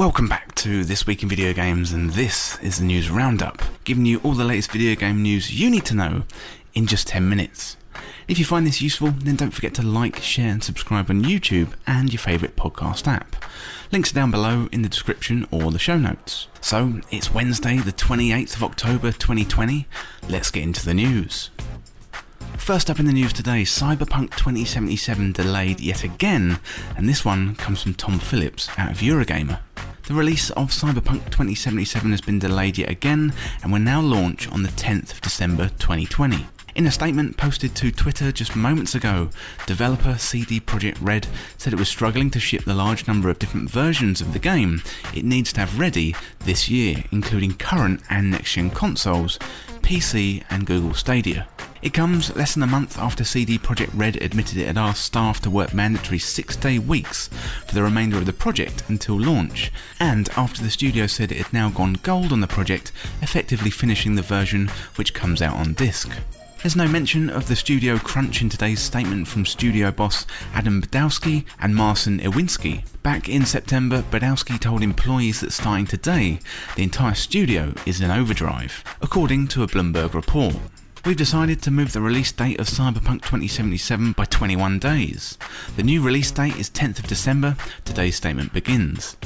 Welcome back to This Week in Video Games, and this is the news roundup, giving you all the latest video game news you need to know in just 10 minutes. If you find this useful, then don't forget to like, share, and subscribe on YouTube and your favourite podcast app. Links are down below in the description or the show notes. So, it's Wednesday, the 28th of October 2020. Let's get into the news. First up in the news today, Cyberpunk 2077 delayed yet again, and this one comes from Tom Phillips out of Eurogamer. The release of Cyberpunk 2077 has been delayed yet again and will now launch on the 10th of December 2020. In a statement posted to Twitter just moments ago, developer CD Projekt Red said it was struggling to ship the large number of different versions of the game it needs to have ready this year, including current and next gen consoles, PC, and Google Stadia. It comes less than a month after CD Projekt Red admitted it had asked staff to work mandatory six day weeks for the remainder of the project until launch, and after the studio said it had now gone gold on the project, effectively finishing the version which comes out on disc. There's no mention of the studio crunch in today's statement from studio boss Adam Badowski and Marcin Iwinski. Back in September, Badowski told employees that starting today, the entire studio is in overdrive, according to a Bloomberg report. We've decided to move the release date of Cyberpunk 2077 by 21 days. The new release date is 10th of December, today's statement begins.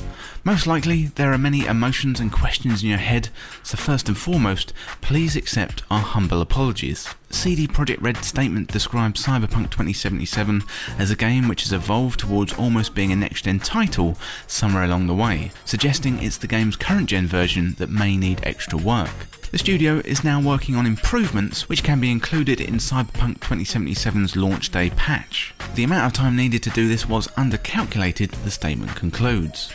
Most likely, there are many emotions and questions in your head, so first and foremost, please accept our humble apologies. CD Projekt Red's statement describes Cyberpunk 2077 as a game which has evolved towards almost being a next gen title somewhere along the way, suggesting it's the game's current gen version that may need extra work. The studio is now working on improvements which can be included in Cyberpunk 2077's launch day patch. The amount of time needed to do this was undercalculated, the statement concludes.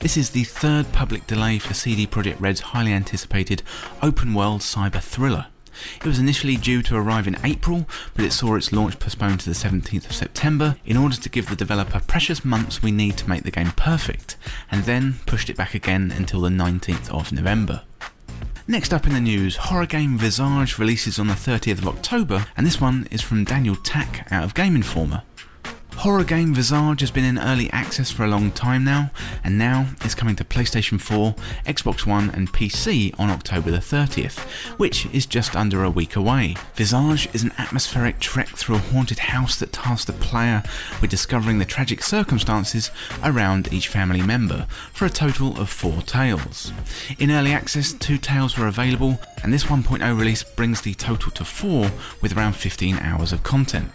This is the third public delay for CD Projekt Red's highly anticipated open world cyber thriller. It was initially due to arrive in April, but it saw its launch postponed to the 17th of September in order to give the developer precious months we need to make the game perfect, and then pushed it back again until the 19th of November. Next up in the news, horror game Visage releases on the 30th of October, and this one is from Daniel Tack out of Game Informer. Horror game Visage has been in early access for a long time now, and now it's coming to PlayStation 4, Xbox One, and PC on October the 30th, which is just under a week away. Visage is an atmospheric trek through a haunted house that tasks the player with discovering the tragic circumstances around each family member, for a total of four tales. In early access, two tales were available, and this 1.0 release brings the total to four with around 15 hours of content.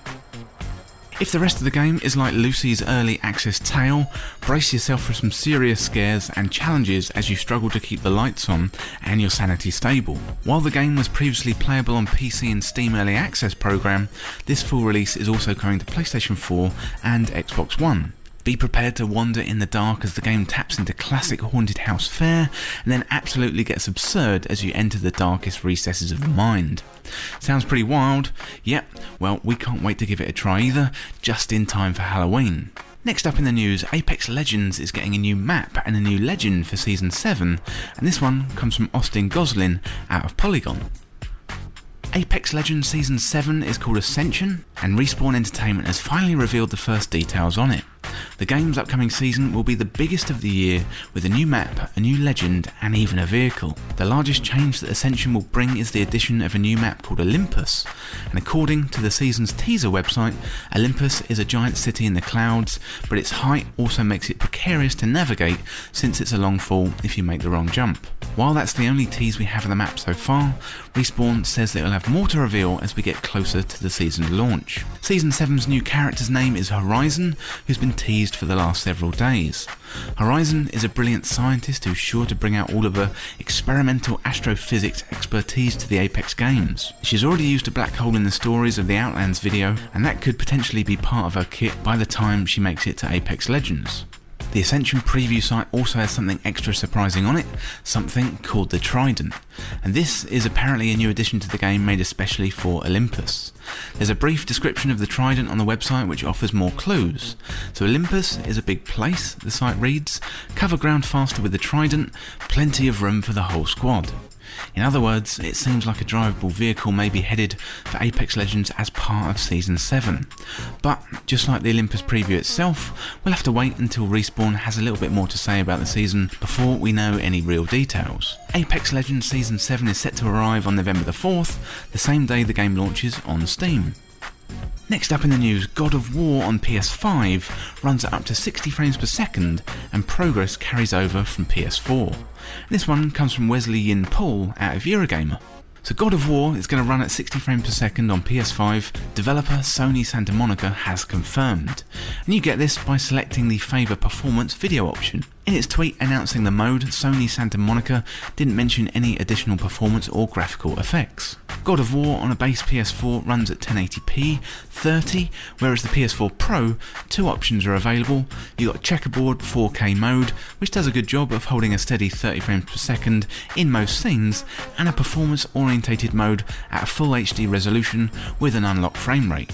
If the rest of the game is like Lucy's early access tale, brace yourself for some serious scares and challenges as you struggle to keep the lights on and your sanity stable. While the game was previously playable on PC and Steam Early Access program, this full release is also coming to PlayStation 4 and Xbox One. Be prepared to wander in the dark as the game taps into classic haunted house fare and then absolutely gets absurd as you enter the darkest recesses of the mind. Sounds pretty wild? Yep, well, we can't wait to give it a try either, just in time for Halloween. Next up in the news, Apex Legends is getting a new map and a new legend for Season 7, and this one comes from Austin Goslin out of Polygon. Apex Legends Season 7 is called Ascension, and Respawn Entertainment has finally revealed the first details on it. The game's upcoming season will be the biggest of the year with a new map, a new legend, and even a vehicle. The largest change that Ascension will bring is the addition of a new map called Olympus, and according to the season's teaser website, Olympus is a giant city in the clouds, but its height also makes it precarious to navigate since it's a long fall if you make the wrong jump. While that's the only tease we have of the map so far, Respawn says that it'll have more to reveal as we get closer to the season's launch. Season 7's new character's name is Horizon, who's been teased for the last several days. Horizon is a brilliant scientist who's sure to bring out all of her experimental astrophysics expertise to the Apex games. She's already used a black hole in the stories of the Outlands video, and that could potentially be part of her kit by the time she makes it to Apex Legends. The Ascension preview site also has something extra surprising on it, something called the Trident, and this is apparently a new addition to the game made especially for Olympus. There's a brief description of the Trident on the website which offers more clues. So Olympus is a big place, the site reads, cover ground faster with the Trident, plenty of room for the whole squad. In other words, it seems like a drivable vehicle may be headed for Apex Legends as part of Season 7. But, just like the Olympus preview itself, we'll have to wait until Respawn has a little bit more to say about the season before we know any real details. Apex Legends Season 7 is set to arrive on November the 4th, the same day the game launches on Steam. Next up in the news, God of War on PS5 runs at up to 60 frames per second and progress carries over from PS4. This one comes from Wesley Yin-Poole out of Eurogamer. So God of War is going to run at 60 frames per second on PS5, developer Sony Santa Monica has confirmed. And you get this by selecting the Favour Performance video option. In its tweet announcing the mode, Sony Santa Monica didn't mention any additional performance or graphical effects. God of War on a base PS4 runs at 1080p 30, whereas the PS4 Pro, two options are available. You've got checkerboard 4K mode, which does a good job of holding a steady 30 frames per second in most scenes, and a performance orientated mode at a full HD resolution with an unlocked frame rate.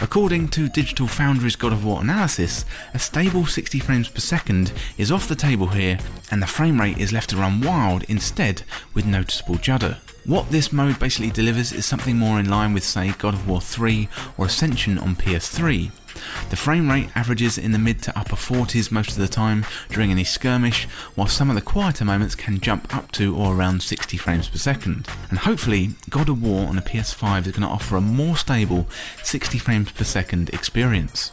According to Digital Foundry's God of War analysis, a stable 60 frames per second is off the table here, and the frame rate is left to run wild instead with noticeable judder. What this mode basically delivers is something more in line with, say, God of War 3 or Ascension on PS3. The frame rate averages in the mid to upper 40s most of the time during any skirmish, while some of the quieter moments can jump up to or around 60 frames per second. And hopefully, God of War on a PS5 is going to offer a more stable 60 frames per second experience.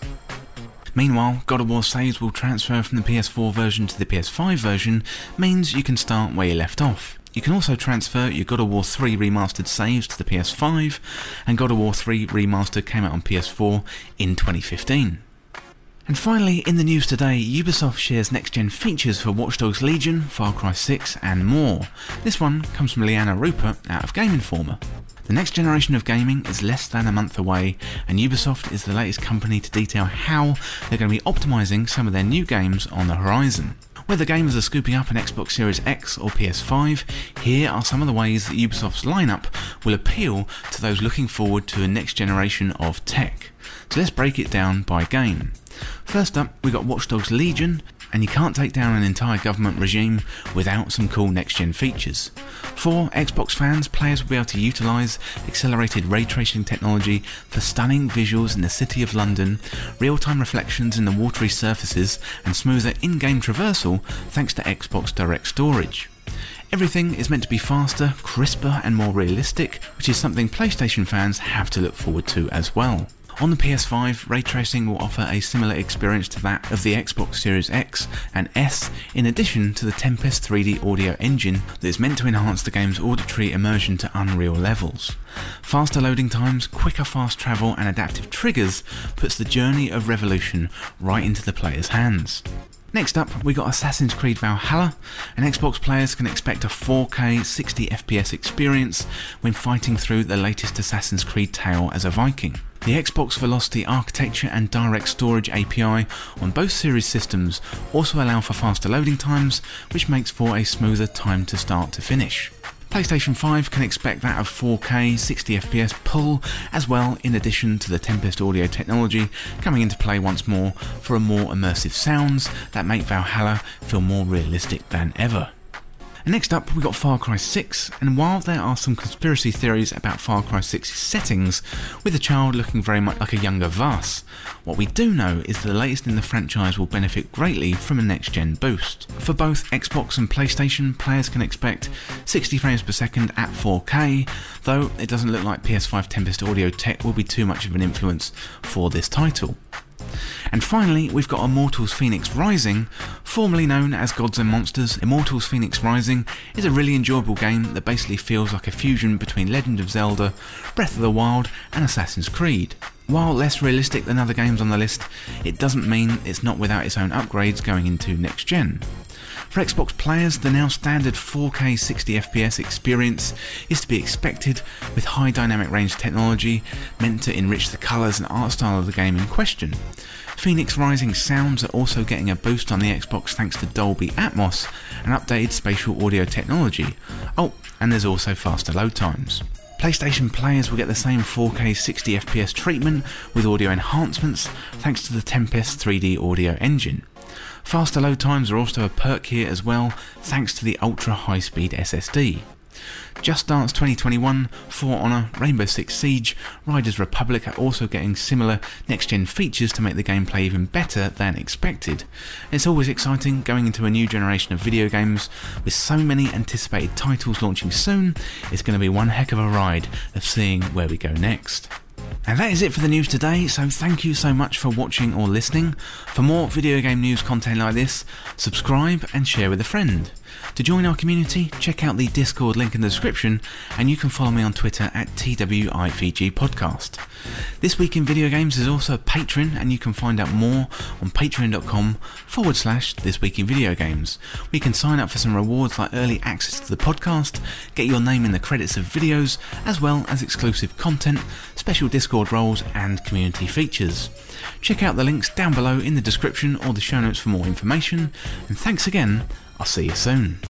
Meanwhile, God of War saves will transfer from the PS4 version to the PS5 version, means you can start where you left off. You can also transfer your God of War 3 remastered saves to the PS5, and God of War 3 Remastered came out on PS4 in 2015. And finally, in the news today, Ubisoft shares next gen features for Watch Dogs Legion, Far Cry 6, and more. This one comes from Liana Ruppert out of Game Informer. The next generation of gaming is less than a month away, and Ubisoft is the latest company to detail how they're going to be optimising some of their new games on the horizon. Whether gamers are scooping up an Xbox Series X or PS5, here are some of the ways that Ubisoft's lineup will appeal to those looking forward to a next generation of tech. So let's break it down by game. First up, we got Watch Dogs Legion, and you can't take down an entire government regime without some cool next gen features. For Xbox fans, players will be able to utilise accelerated ray tracing technology for stunning visuals in the city of London, real time reflections in the watery surfaces, and smoother in game traversal thanks to Xbox Direct Storage. Everything is meant to be faster, crisper, and more realistic, which is something PlayStation fans have to look forward to as well. On the PS5, ray tracing will offer a similar experience to that of the Xbox Series X and S, in addition to the Tempest 3D audio engine that is meant to enhance the game's auditory immersion to unreal levels. Faster loading times, quicker fast travel, and adaptive triggers puts the journey of Revolution right into the player's hands. Next up, we got Assassin's Creed Valhalla, and Xbox players can expect a 4K 60 FPS experience when fighting through the latest Assassin's Creed tale as a Viking. The Xbox Velocity architecture and direct storage API on both series systems also allow for faster loading times, which makes for a smoother time to start to finish. PlayStation 5 can expect that of 4K 60fps pull as well in addition to the Tempest audio technology coming into play once more for a more immersive sounds that make Valhalla feel more realistic than ever. Next up, we got Far Cry 6, and while there are some conspiracy theories about Far Cry 6's settings, with the child looking very much like a younger Vaas, what we do know is that the latest in the franchise will benefit greatly from a next gen boost. For both Xbox and PlayStation, players can expect 60 frames per second at 4K, though it doesn't look like PS5 Tempest audio tech will be too much of an influence for this title. And finally, we've got Immortals Phoenix Rising, formerly known as Gods and Monsters. Immortals Phoenix Rising is a really enjoyable game that basically feels like a fusion between Legend of Zelda, Breath of the Wild, and Assassin's Creed. While less realistic than other games on the list, it doesn't mean it's not without its own upgrades going into next gen. For Xbox players, the now standard 4K 60fps experience is to be expected with high dynamic range technology meant to enrich the colours and art style of the game in question. Phoenix Rising sounds are also getting a boost on the Xbox thanks to Dolby Atmos and updated spatial audio technology. Oh, and there's also faster load times. PlayStation players will get the same 4K 60fps treatment with audio enhancements thanks to the Tempest 3D audio engine. Faster load times are also a perk here as well, thanks to the ultra high speed SSD. Just Dance 2021, For Honor, Rainbow Six Siege, Riders Republic are also getting similar next gen features to make the gameplay even better than expected. It's always exciting going into a new generation of video games. With so many anticipated titles launching soon, it's going to be one heck of a ride of seeing where we go next. And that is it for the news today, so thank you so much for watching or listening. For more video game news content like this, subscribe and share with a friend. To join our community, check out the Discord link in the description, and you can follow me on Twitter at TWIVG Podcast. This Week in Video Games is also a patron, and you can find out more on patreon.com forward slash This Week in Video Games. We can sign up for some rewards like early access to the podcast, get your name in the credits of videos, as well as exclusive content, special Discord roles, and community features. Check out the links down below in the description or the show notes for more information, and thanks again I'll see you soon.